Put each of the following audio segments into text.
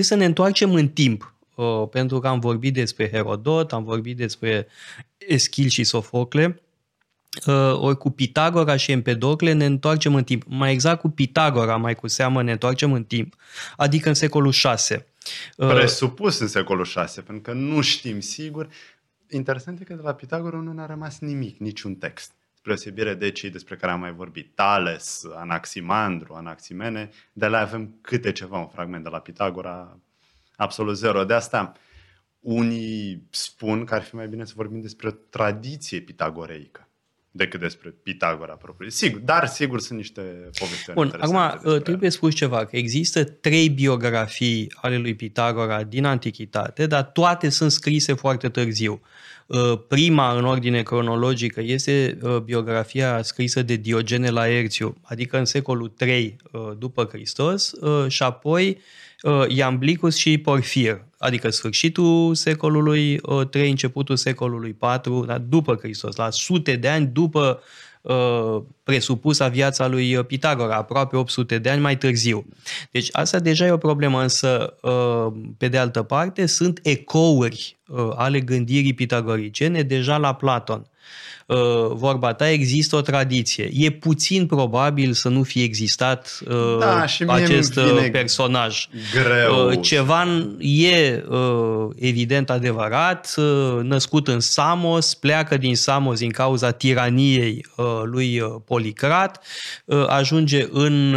trebuie să ne întoarcem în timp, uh, pentru că am vorbit despre Herodot, am vorbit despre Eschil și Sofocle, uh, ori cu Pitagora și Empedocle ne întoarcem în timp. Mai exact cu Pitagora, mai cu seamă, ne întoarcem în timp, adică în secolul 6. Presupus în secolul 6, pentru că nu știm sigur. Interesant e că de la Pitagora nu ne-a rămas nimic, niciun text spre osebire de cei despre care am mai vorbit, Tales, Anaximandru, Anaximene, de la avem câte ceva, un fragment de la Pitagora, absolut zero. De asta, unii spun că ar fi mai bine să vorbim despre o tradiție pitagoreică decât despre Pitagora propriu. Sigur, dar sigur sunt niște povesti Bun, acum trebuie spus ceva, că există trei biografii ale lui Pitagora din Antichitate, dar toate sunt scrise foarte târziu. Uh, prima în ordine cronologică este uh, biografia scrisă de Diogene Laerțiu, adică în secolul III uh, după Hristos, și apoi Iamblicus și Porfir, adică sfârșitul secolului III, începutul secolului IV, da, după Hristos, la sute de ani după Uh, presupusa viața lui Pitagora, aproape 800 de ani mai târziu. Deci asta deja e o problemă, însă uh, pe de altă parte sunt ecouri uh, ale gândirii pitagoricene deja la Platon. Uh, vorba ta, există o tradiție. E puțin probabil să nu fie existat uh, da, și acest uh, personaj. Greu. Ceva e evident adevărat, născut în Samos, pleacă din Samos din cauza tiraniei lui Policrat, ajunge în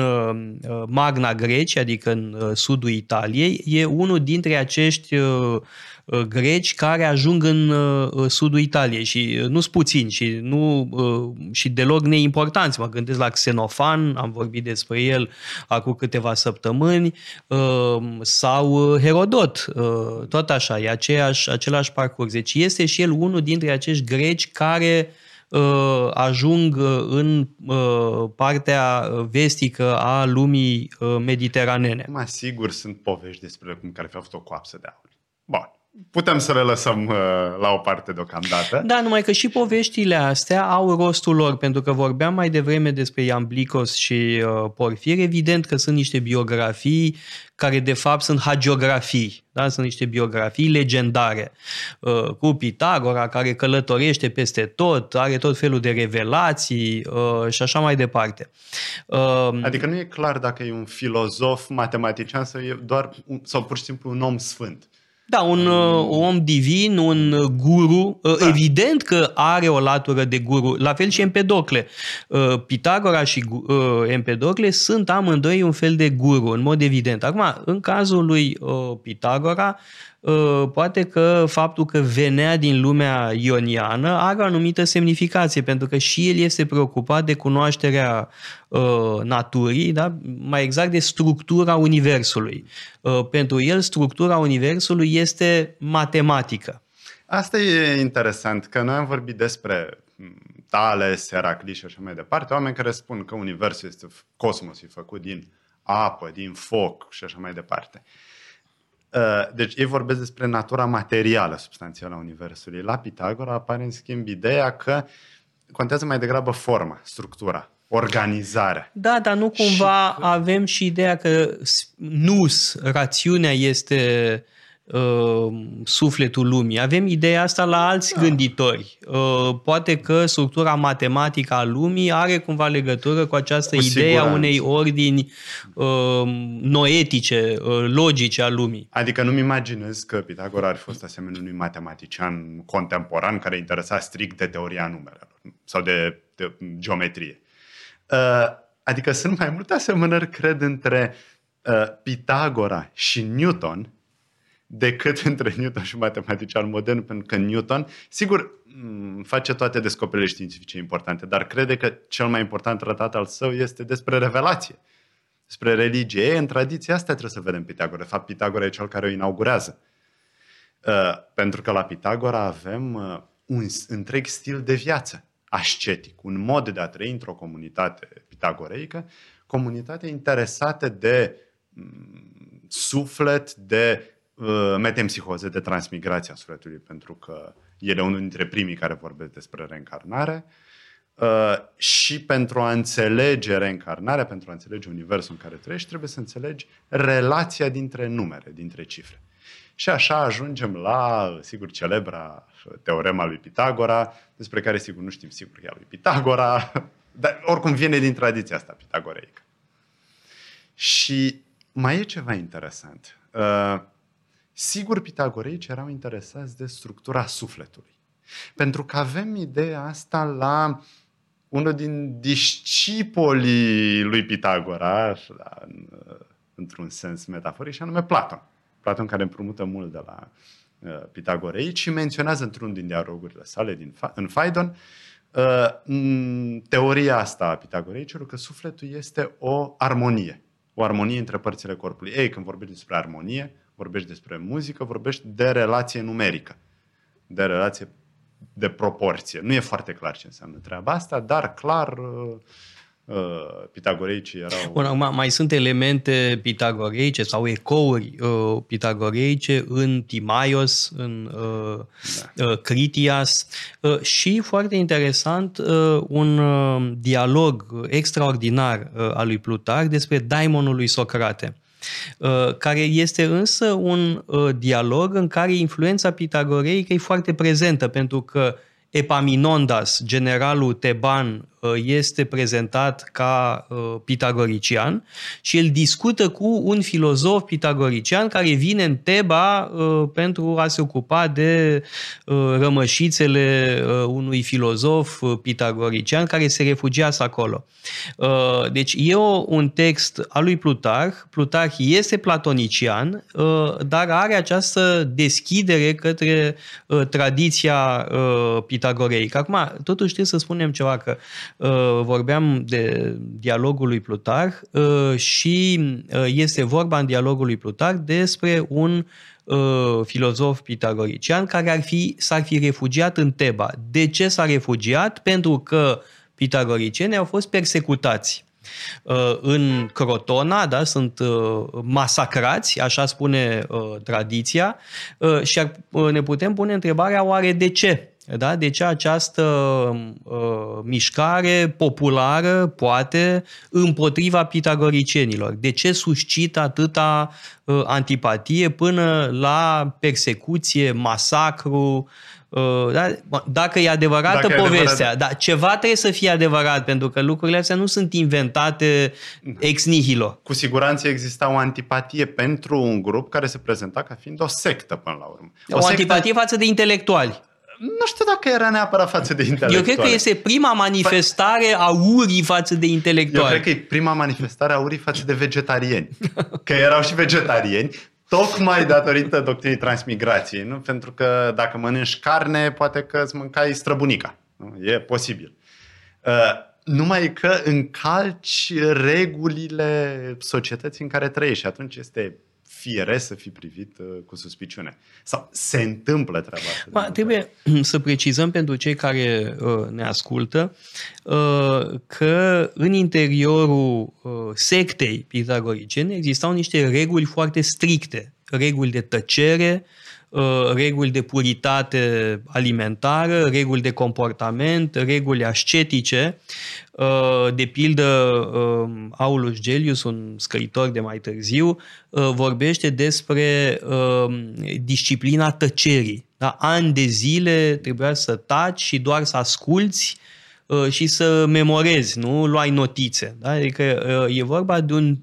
Magna Grecia, adică în sudul Italiei, e unul dintre acești Uh, greci care ajung în uh, uh, sudul Italiei și nu sunt puțini și, nu, și deloc neimportanți. Mă gândesc la Xenofan, am vorbit despre el acum câteva săptămâni, sau Herodot, tot așa, e aceeași, același parcurs. Deci este și el unul dintre acești greci care ajung în partea vestică a lumii mediteranene. Mai sigur sunt povești despre cum care fi fost o coapsă de aur. Bun putem să le lăsăm uh, la o parte deocamdată. Da, numai că și poveștile astea au rostul lor, pentru că vorbeam mai devreme despre Iamblicos și uh, Porfir, evident că sunt niște biografii care de fapt sunt hagiografii, da? sunt niște biografii legendare, uh, cu Pitagora care călătorește peste tot, are tot felul de revelații uh, și așa mai departe. Uh, adică nu e clar dacă e un filozof, matematician sau e doar un, sau pur și simplu un om sfânt. Da, un uh, om divin, un guru, uh, da. evident că are o latură de guru, la fel și Empedocle. Uh, Pitagora și uh, Empedocle sunt amândoi un fel de guru, în mod evident. Acum, în cazul lui uh, Pitagora, Uh, poate că faptul că venea din lumea ioniană are o anumită semnificație, pentru că și el este preocupat de cunoașterea uh, naturii, da? mai exact de structura Universului. Uh, pentru el, structura Universului este matematică. Asta e interesant, că noi am vorbit despre mm, Tales, Heracliș și așa mai departe, oameni care spun că Universul este, cosmos e făcut din apă, din foc și așa mai departe. Uh, Uh, deci ei vorbesc despre natura materială substanțială a Universului. La Pitagora apare în schimb ideea că contează mai degrabă forma, structura, organizarea. Da, dar nu cumva și... avem și ideea că nus, rațiunea este Uh, sufletul lumii. Avem ideea asta la alți da. gânditori. Uh, poate că structura matematică a lumii are cumva legătură cu această cu idee siguranță. a unei ordini uh, noetice, uh, logice a lumii. Adică nu-mi imaginez că Pitagora ar fi fost asemenea unui matematician contemporan care interesa strict de teoria numerelor sau de, de geometrie. Uh, adică sunt mai multe asemănări, cred, între uh, Pitagora și Newton, decât între Newton și matematician modern, pentru că Newton, sigur, mm, face toate descoperirile științifice importante, dar crede că cel mai important tratat al său este despre revelație, despre religie. în tradiția asta trebuie să vedem Pitagora. De fapt, Pitagora e cel care o inaugurează. Uh, pentru că la Pitagora avem uh, un întreg stil de viață ascetic, un mod de a trăi într-o comunitate pitagoreică, comunitate interesată de mm, suflet, de Uh, metempsihoze de transmigrația sufletului, pentru că el e unul dintre primii care vorbesc despre reîncarnare. Uh, și pentru a înțelege reîncarnarea, pentru a înțelege universul în care trăiești, trebuie să înțelegi relația dintre numere, dintre cifre. Și așa ajungem la, sigur, celebra teorema lui Pitagora, despre care, sigur, nu știm sigur că e a lui Pitagora, dar oricum vine din tradiția asta pitagoreică. Și mai e ceva interesant. Uh, sigur, pitagoreici erau interesați de structura sufletului. Pentru că avem ideea asta la unul din discipolii lui Pitagora, da, într-un sens metaforic, și anume Platon. Platon care împrumută mult de la uh, Pitagorei și menționează într-un din dialogurile sale din, în Phaidon uh, teoria asta a Pitagoreicilor că sufletul este o armonie. O armonie între părțile corpului. Ei, când vorbești despre armonie, vorbești despre muzică, vorbești de relație numerică, de relație de proporție. Nu e foarte clar ce înseamnă treaba asta, dar clar uh, uh, pitagoreicii erau... Bun, acum mai sunt elemente pitagoreice sau ecouri uh, pitagoreice în Timaios, în uh, da. uh, Critias uh, și, foarte interesant, uh, un uh, dialog extraordinar uh, al lui Plutar despre daimonul lui Socrate. Uh, care este însă un uh, dialog în care influența pitagoreică e foarte prezentă, pentru că Epaminondas, generalul teban Uh, este prezentat ca uh, pitagorician și el discută cu un filozof pitagorician care vine în Teba uh, pentru a se ocupa de rămășițele unui filozof pitagorician care se refugiase acolo. Deci e un text al lui Plutarh. Plutarh este platonician, dar are această deschidere către tradiția pitagoreică. Acum, totuși trebuie să spunem ceva, că Uh, vorbeam de dialogul lui Plutar uh, și uh, este vorba în dialogul lui Plutar despre un filozof pitagorician care ar fi, s-ar fi refugiat în Teba. De ce s-a refugiat? Pentru că pitagoricienii au fost persecutați. În Crotona, da, sunt masacrați, așa spune tradiția, și ne putem pune întrebarea oare de ce? Da? De ce această uh, mișcare populară, poate, împotriva pitagoricienilor? De ce suscită atâta uh, antipatie până la persecuție, masacru? Uh, da? Dacă e adevărată Dacă povestea, adevărat... da, ceva trebuie să fie adevărat, pentru că lucrurile astea nu sunt inventate ex nihilo. Cu siguranță exista o antipatie pentru un grup care se prezenta ca fiind o sectă până la urmă. O, o sectă... antipatie față de intelectuali nu știu dacă era neapărat față de intelectuali. Eu cred că este prima manifestare a urii față de intelectuali. Eu cred că e prima manifestare a urii față de vegetariani. Că erau și vegetariani, tocmai datorită doctrinii transmigrației. Nu? Pentru că dacă mănânci carne, poate că îți mâncai străbunica. Nu? E posibil. Uh, numai că încalci regulile societății în care trăiești și atunci este firesc să fi privit uh, cu suspiciune. Sau se întâmplă treaba asta. Ba, trebuie să precizăm pentru cei care uh, ne ascultă uh, că în interiorul uh, sectei pitagoricene existau niște reguli foarte stricte, reguli de tăcere, uh, reguli de puritate alimentară, reguli de comportament, reguli ascetice Uh, de pildă, uh, Aulus Gelius, un scriitor de mai târziu, uh, vorbește despre disciplina tăcerii. Da? Ani de zile trebuia să taci și doar să asculți și să memorezi, nu luai notițe. Da? Adică e vorba de un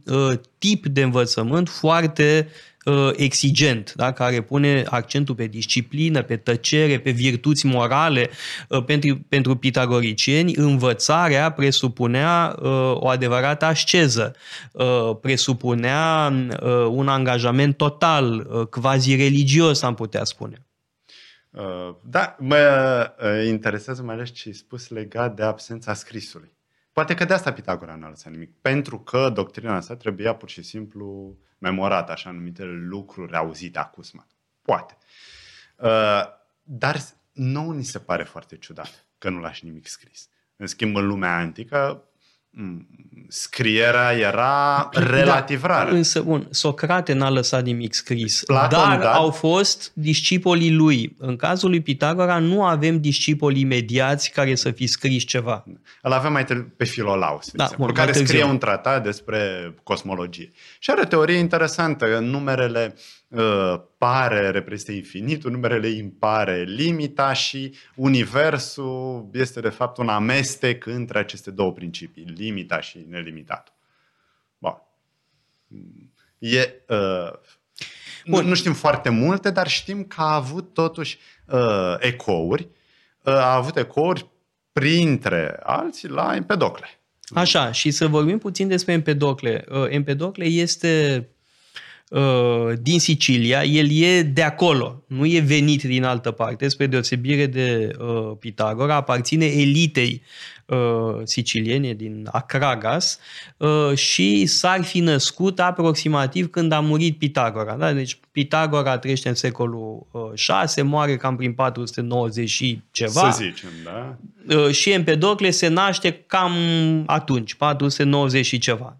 tip de învățământ foarte uh, exigent, da? care pune accentul pe disciplină, pe tăcere, pe virtuți morale. Uh, pentru, pentru pitagoricieni, învățarea presupunea uh, o adevărată asceză, uh, presupunea uh, un angajament total, uh, quasi religios, am putea spune. Uh, da, mă uh, interesează mai ales ce ai spus legat de absența scrisului. Poate că de asta Pitagora nu a lăsat nimic. Pentru că doctrina asta trebuia pur și simplu memorat, așa numitele lucruri auzite acusmat. Poate. Uh, dar nouă ni se pare foarte ciudat că nu lași nimic scris. În schimb, în lumea antică, scrierea era relativ da, rară. Însă, bun, Socrate n-a lăsat nimic scris, Platon, dar da. au fost discipolii lui. În cazul lui Pitagora nu avem discipoli imediați care să fi scris ceva. Îl avem mai târziu pe Filolaus, de Da, exemplu, bun, care mai târziu. scrie un tratat despre cosmologie. Și are o teorie interesantă. Numerele uh, pare reprezintă infinitul, numerele impare limita și universul este de fapt un amestec între aceste două principii, limita și nelimitatul. Bun. E, uh, nu, Bun. nu știm foarte multe, dar știm că a avut totuși uh, ecouri. Uh, a avut ecouri printre alții la Empedocle. Așa, și să vorbim puțin despre Empedocle. Uh, Empedocle este uh, din Sicilia, el e de acolo, nu e venit din altă parte, spre deosebire de uh, Pitagora, aparține elitei uh, siciliene din Acragas uh, și s-ar fi născut aproximativ când a murit Pitagora. Da? Deci Pitagora trăiește în secolul uh, 6, moare cam prin 490 și ceva. Să zicem, da? Uh, și Empedocle se naște cam atunci, 490 și ceva.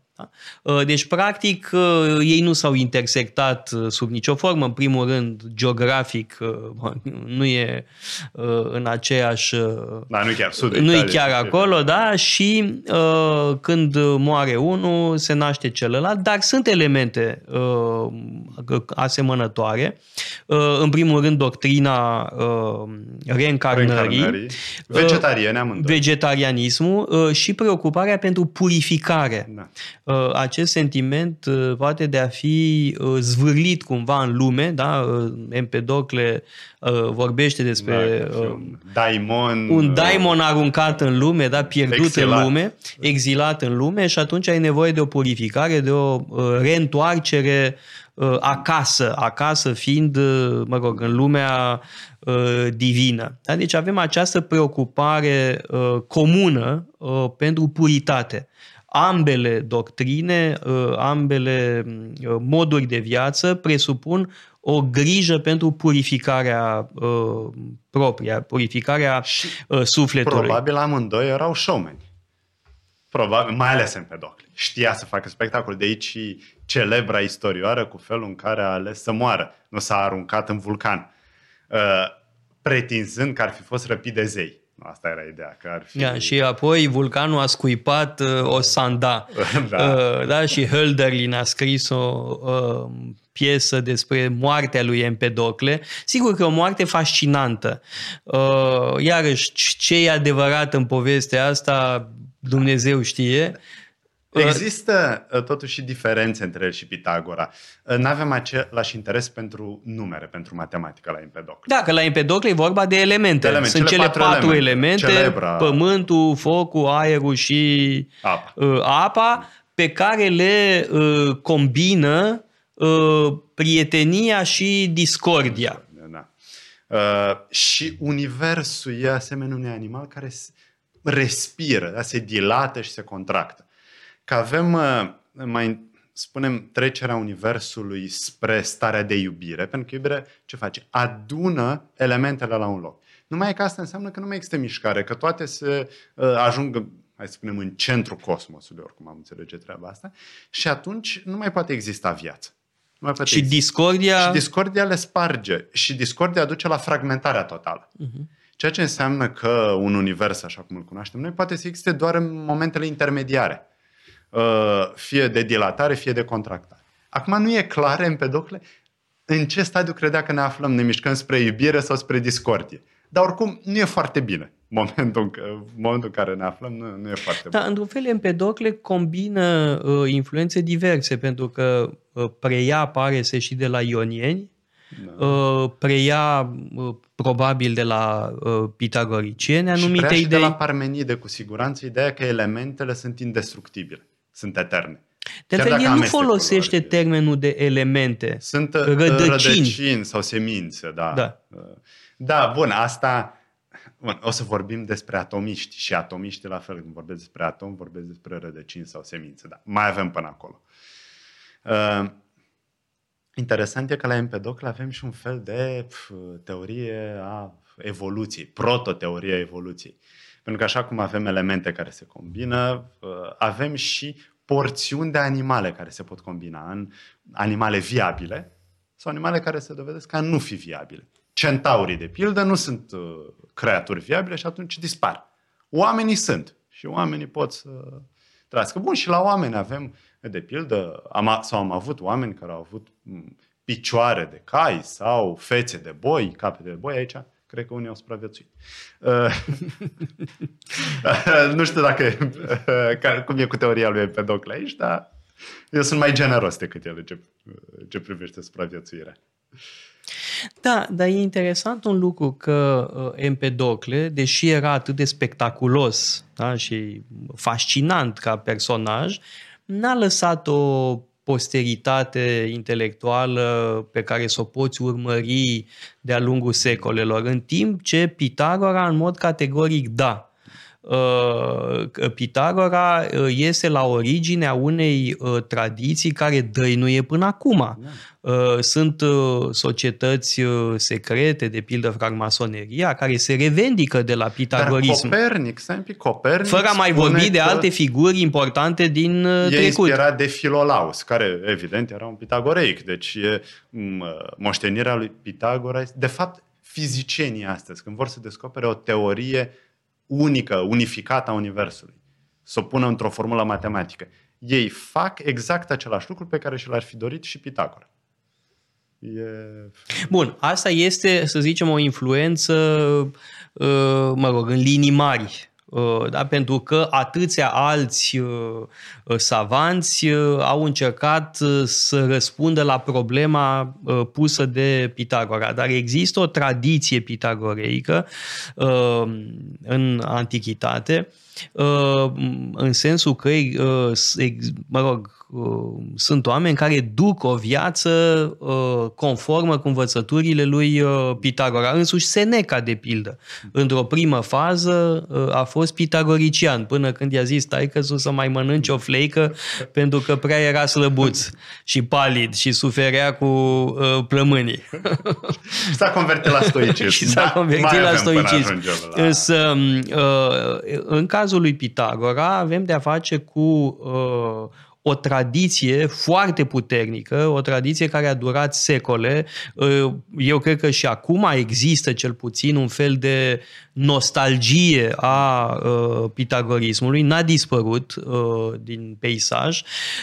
Da? Uh, Deci, practic, uh, ei nu s-au intersectat uh, sub nicio formă. În primul rând, geografic, uh, nu e uh, în aceeași... uh, Da, nu chiar sud nu e chiar acolo, da? Și uh, când moare unul, se naște celălalt, dar sunt elemente uh, asemănătoare. Uh, în primul rând, doctrina uh, reîncarnării, Reîncarnării. Vegetariene amândoi. vegetarianismul uh, și preocuparea pentru purificare. Da. Uh, Acest sentiment uh, poate de a fi uh, zvârlit cumva în lume, da? Uh, Empedocle uh, vorbește despre Da, uh, un daimon. un uh, daimon aruncat în lume, da, pierdut Exilat. în lume, exilat în lume și atunci ai nevoie de o purificare, de o uh, reîntoarcere uh, acasă, acasă fiind, uh, mă rog, în lumea uh, divină. Da? Deci avem această preocupare uh, comună uh, pentru puritate. Ambele doctrine, uh, ambele uh, moduri de viață presupun o grijă pentru purificarea uh, proprie, purificarea Și uh, sufletului. Probabil amândoi erau showmeni. Probabil, mai ales Empedocle. Știa să facă spectacol. De aici și celebra istorioară cu felul în care a ales să moară. Nu s-a aruncat în vulcan. Uh, pretinzând că ar fi fost răpit de zei. Asta era ideea, că ar fi... Da, și apoi vulcanul a scuipat uh, o sanda. Da. Uh, da, și Hölderlin a scris o uh, piesă despre moartea lui Empedocle. Sigur că e o moarte fascinantă. Uh, iarăși, ce e adevărat în povestea asta, Dumnezeu știe. Uh, Există uh, totuși și diferențe între el și Pitagora. Nu avem același interes pentru numere, pentru matematică la Empedocle. Da, că la Empedocle e vorba de elemente. De elemente, Sunt cele cele patru patru elemente. elemente, Celebra- pământul, focul, aerul și Apa. uh, apa, pe care le uh, combină uh, prietenia și discordia. Da. Uh, și universul e asemenea unui animal care s- respiră, da? se dilată și se contractă. Că avem, uh, mai spunem, trecerea universului spre starea de iubire, pentru că iubirea ce face? Adună elementele la un loc. Numai că asta înseamnă că nu mai există mișcare, că toate se uh, ajung hai să spunem, în centrul cosmosului, oricum am înțelege treaba asta, și atunci nu mai poate exista viață. Nu mai poate Și exista. discordia... Și discordia le sparge și discordia duce la fragmentarea totală. Mhm. Ceea ce înseamnă că un univers, așa cum îl cunoaștem noi, poate să existe doar în momentele intermediare. Uh, Fie de dilatare, fie de contractare. Acum nu e clar, Empedocle, în ce stadiu credea că ne aflăm, ne mișcăm spre iubire sau spre discordie. Dar oricum nu e foarte bine. Momentul în, că- momentul în care ne aflăm nu, nu e foarte Da, bun. într-un fel, Empedocle combină uh, influențe diverse, pentru că uh, preia, pare să și de la ionieni, Da. uh, preia uh, probabil de la uh, pitagoricieni și anumite prea și de idei. la Parmenide, cu siguranță, ideea că elementele sunt indestructibile, sunt eterne. De chiar altfel, dacă el nu amestecul folosește ar fi. termenul de elemente. Sunt uh, Rădăcini. rădăcini sau semințe, da. Da. Uh, Da, bun, asta... Bun, o să vorbim despre atomiști și atomiștii la fel, când vorbesc despre atom, vorbesc despre rădăcini sau semințe, da. Mai avem până acolo. Uh, Interesant e că la Empedocle avem și un fel de pf, teorie a evoluției, prototeorie a evoluției. Pentru că așa cum avem elemente care se combină, uh, avem și porțiuni de animale care se pot combina în animale viabile sau animale care se dovedesc ca nu fi viabile. Centaurii, de pildă, nu sunt uh, creaturi viabile și atunci dispar. Oamenii sunt și oamenii pot să trăiască. Bun, și la oameni avem, de pildă, am, sau am avut oameni care au avut picioare de cai sau fețe de boi, capete de boi aici. Cred că unii au supraviețuit. Uh, nu știu dacă cum e cu teoria lui Empedocle aici, dar eu sunt mai generos decât el ce, ce privește supraviețuirea. Da, dar e interesant un lucru că uh, Empedocle, deși era atât de spectaculos da, și fascinant ca personaj, n-a lăsat o posteritate intelectuală pe care să o poți urmări de-a lungul secolelor, în timp ce Pitagora, în mod categoric, da, Uh, Pitagora uh, este la originea unei uh, tradiții care dăinuie până acum. Da. Sunt societăți secrete, de pildă francmasoneria, care se revendică de la pitagorism. Dar Copernic, stai Copernic Fără a mai vorbi de alte figuri importante din e trecut. E inspirat de Filolaus, care evident era un pitagoreic. Deci moștenirea lui Pitagora de fapt fizicienii astăzi, când vor să descopere o teorie unică, unificată a Universului, să o pună într-o formulă matematică. Ei fac exact același lucru pe care și l-ar fi dorit și Pitagora. E... Bun, asta este, să zicem, o influență, uh, mă rog, în linii mari Uh, da? pentru că atâția alți uh, uh, savanți au încercat să răspundă la problema pusă de Pitagora. Dar există o tradiție pitagoreică în antichitate, în sensul că, mă rog, Uh, sunt oameni care duc o viață uh, conformă cu învățăturile lui uh, Pitagora. Însuși Seneca, de pildă, într-o primă fază a fost pitagorician, până când i-a zis taică să mai mănânce o fleică pentru că prea era slăbuț și palid și suferea cu plămânii. Și s-a convertit la stoicism. și s-a da, convertit la stoicism. La... Însă, în cazul lui Pitagora avem de-a face cu o tradiție foarte puternică, o tradiție care a durat secole. Eu cred că și acum există cel puțin un fel de nostalgie a uh, pitagorismului, n-a dispărut uh, din peisaj,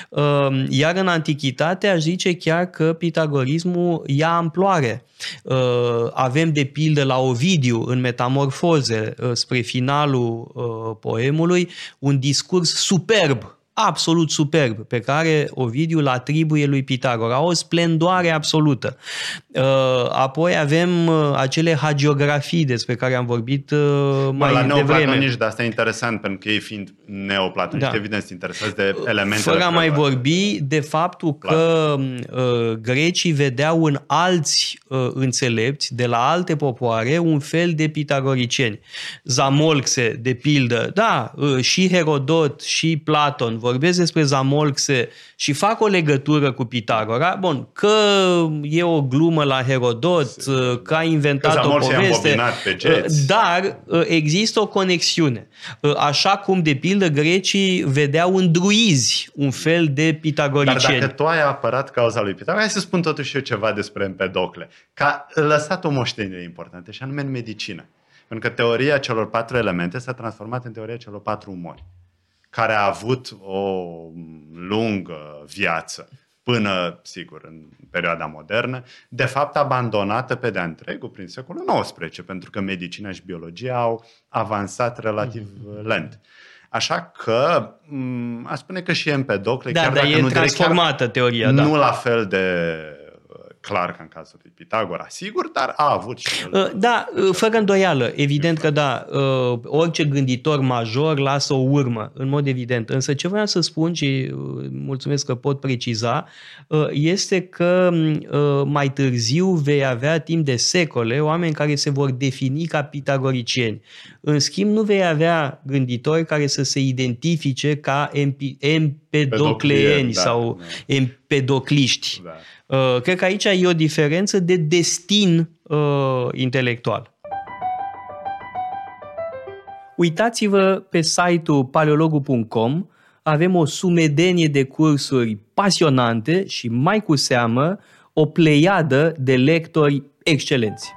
uh, iar în antichitate aș zice chiar că pitagorismul ia amploare. Uh, avem de pildă la Ovidiu în Metamorfoze, uh, spre finalul uh, poemului, un discurs superb absolut superb pe care Ovidiu îl atribuie lui Pitagora, o splendoare absolută. Uh, apoi avem uh, acele hagiografii despre care am vorbit uh, mai la devreme. nici de asta e interesant, pentru că ei fiind neoplatonici, da. evident, sunt interesați de elemente. Fără a mai vorbi de faptul că uh, grecii vedeau în alți uh, înțelepți de la alte popoare un fel de pitagoricieni. Zamolxe, de pildă, da, uh, și Herodot și Platon vorbesc despre Zamolxe și fac o legătură cu Pitagora, bun, că e o glumă la Herodot, că a inventat că o poveste, pe dar uh, există o conexiune. Uh, așa cum, de pildă, grecii vedeau în druizi un fel de pitagoricieni. Dar dacă tu ai apărat cauza lui Pitagora, hai să spun totuși eu ceva despre Empedocle. Ca lăsat o moștenire importantă, și anume în medicină. Pentru că teoria celor patru elemente s-a transformat în teoria celor patru umori care a avut o lungă viață până, sigur, în perioada modernă, de fapt abandonată pe de-a întregul prin secolul XIX, pentru că medicina și biologia au avansat relativ mhm. lent. Așa că aș spune că și Empedocle, da, chiar dar dacă e nu transformată teoria, da. nu la fel de clar ca în cazul lui Pitagora, sigur, dar a avut și el. Uh, da, uh, fără îndoială, evident că da, uh, orice gânditor major lasă o urmă, în mod evident. Însă ce vreau să spun și mulțumesc că pot preciza, este că mai târziu vei avea timp de secole oameni care se vor defini ca pitagoricieni. În schimb, nu vei avea gânditori care să se identifice ca empi- empedocleeni da, sau da. empedocliști. Da. Uh, cred că aici e o diferență de destin uh, intelectual. Uitați-vă pe site-ul paleologu.com, avem o sumedenie de cursuri pasionante și mai cu seamă o pleiadă de lectori excelenți.